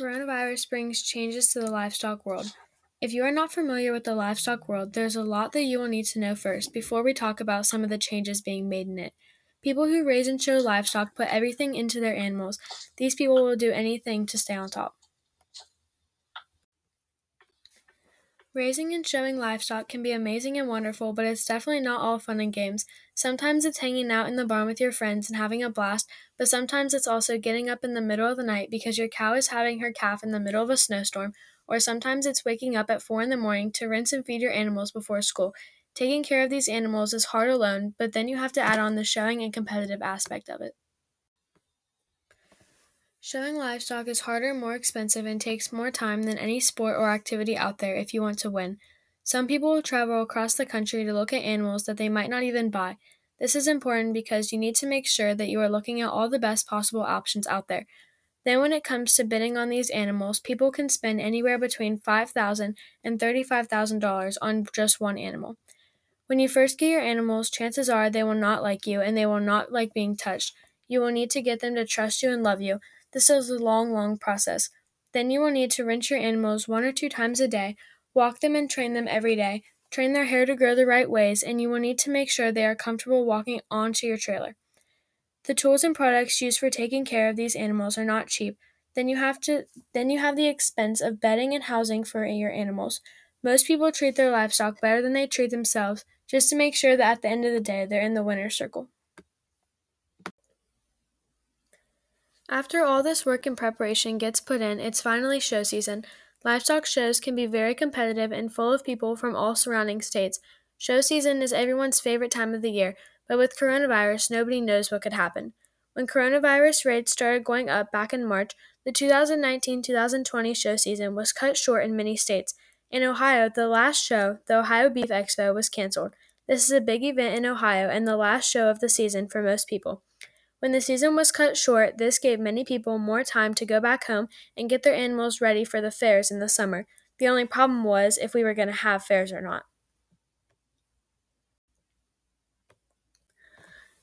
Coronavirus brings changes to the livestock world. If you are not familiar with the livestock world, there's a lot that you will need to know first before we talk about some of the changes being made in it. People who raise and show livestock put everything into their animals. These people will do anything to stay on top. Raising and showing livestock can be amazing and wonderful, but it's definitely not all fun and games. Sometimes it's hanging out in the barn with your friends and having a blast, but sometimes it's also getting up in the middle of the night because your cow is having her calf in the middle of a snowstorm, or sometimes it's waking up at 4 in the morning to rinse and feed your animals before school. Taking care of these animals is hard alone, but then you have to add on the showing and competitive aspect of it. Showing livestock is harder, more expensive, and takes more time than any sport or activity out there if you want to win. Some people will travel across the country to look at animals that they might not even buy. This is important because you need to make sure that you are looking at all the best possible options out there. Then, when it comes to bidding on these animals, people can spend anywhere between $5,000 and $35,000 on just one animal. When you first get your animals, chances are they will not like you and they will not like being touched. You will need to get them to trust you and love you. This is a long, long process. Then you will need to rinse your animals one or two times a day, walk them and train them every day, train their hair to grow the right ways, and you will need to make sure they are comfortable walking onto your trailer. The tools and products used for taking care of these animals are not cheap. Then you have to then you have the expense of bedding and housing for your animals. Most people treat their livestock better than they treat themselves, just to make sure that at the end of the day they're in the winner's circle. After all this work and preparation gets put in, it's finally show season. Livestock shows can be very competitive and full of people from all surrounding states. Show season is everyone's favorite time of the year, but with coronavirus, nobody knows what could happen. When coronavirus rates started going up back in March, the 2019 2020 show season was cut short in many states. In Ohio, the last show, the Ohio Beef Expo, was canceled. This is a big event in Ohio and the last show of the season for most people. When the season was cut short, this gave many people more time to go back home and get their animals ready for the fairs in the summer. The only problem was if we were going to have fairs or not.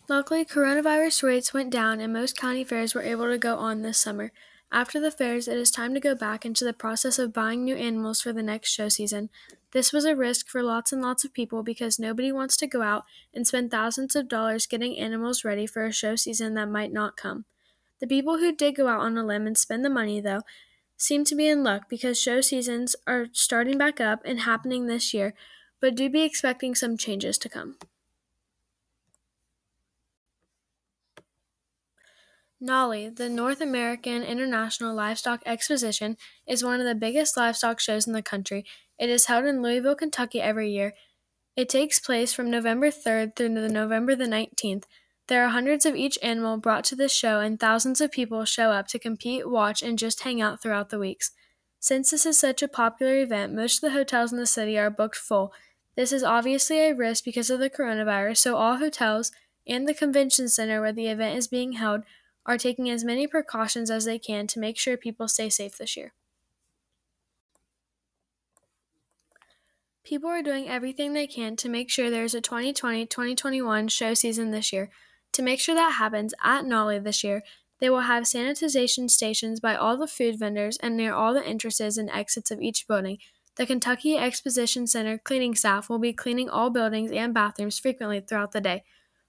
Luckily, coronavirus rates went down and most county fairs were able to go on this summer. After the fairs, it is time to go back into the process of buying new animals for the next show season. This was a risk for lots and lots of people because nobody wants to go out and spend thousands of dollars getting animals ready for a show season that might not come. The people who did go out on a limb and spend the money, though, seem to be in luck because show seasons are starting back up and happening this year, but do be expecting some changes to come. NAILE, the North American International Livestock Exposition, is one of the biggest livestock shows in the country. It is held in Louisville, Kentucky every year. It takes place from November 3rd through the November the 19th. There are hundreds of each animal brought to the show, and thousands of people show up to compete, watch, and just hang out throughout the weeks. Since this is such a popular event, most of the hotels in the city are booked full. This is obviously a risk because of the coronavirus, so all hotels and the convention center where the event is being held are taking as many precautions as they can to make sure people stay safe this year. People are doing everything they can to make sure there's a 2020 2021 show season this year. To make sure that happens at NAILE this year, they will have sanitization stations by all the food vendors and near all the entrances and exits of each building. The Kentucky Exposition Center cleaning staff will be cleaning all buildings and bathrooms frequently throughout the day.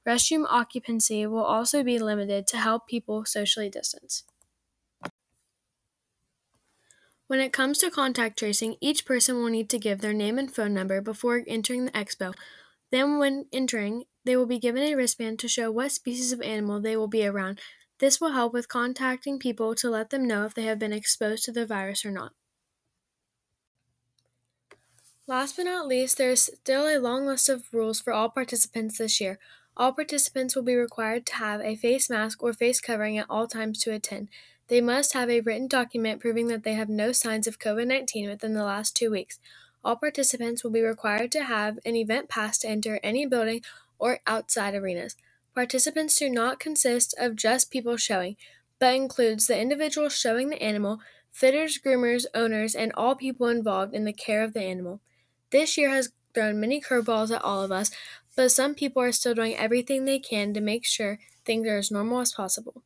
Restroom occupancy will also be limited to help people socially distance. When it comes to contact tracing, each person will need to give their name and phone number before entering the expo. Then, when entering, they will be given a wristband to show what species of animal they will be around. This will help with contacting people to let them know if they have been exposed to the virus or not. Last but not least, there is still a long list of rules for all participants this year. All participants will be required to have a face mask or face covering at all times to attend. They must have a written document proving that they have no signs of COVID 19 within the last two weeks. All participants will be required to have an event pass to enter any building or outside arenas. Participants do not consist of just people showing, but includes the individual showing the animal, fitters, groomers, owners, and all people involved in the care of the animal. This year has thrown many curveballs at all of us, but some people are still doing everything they can to make sure things are as normal as possible.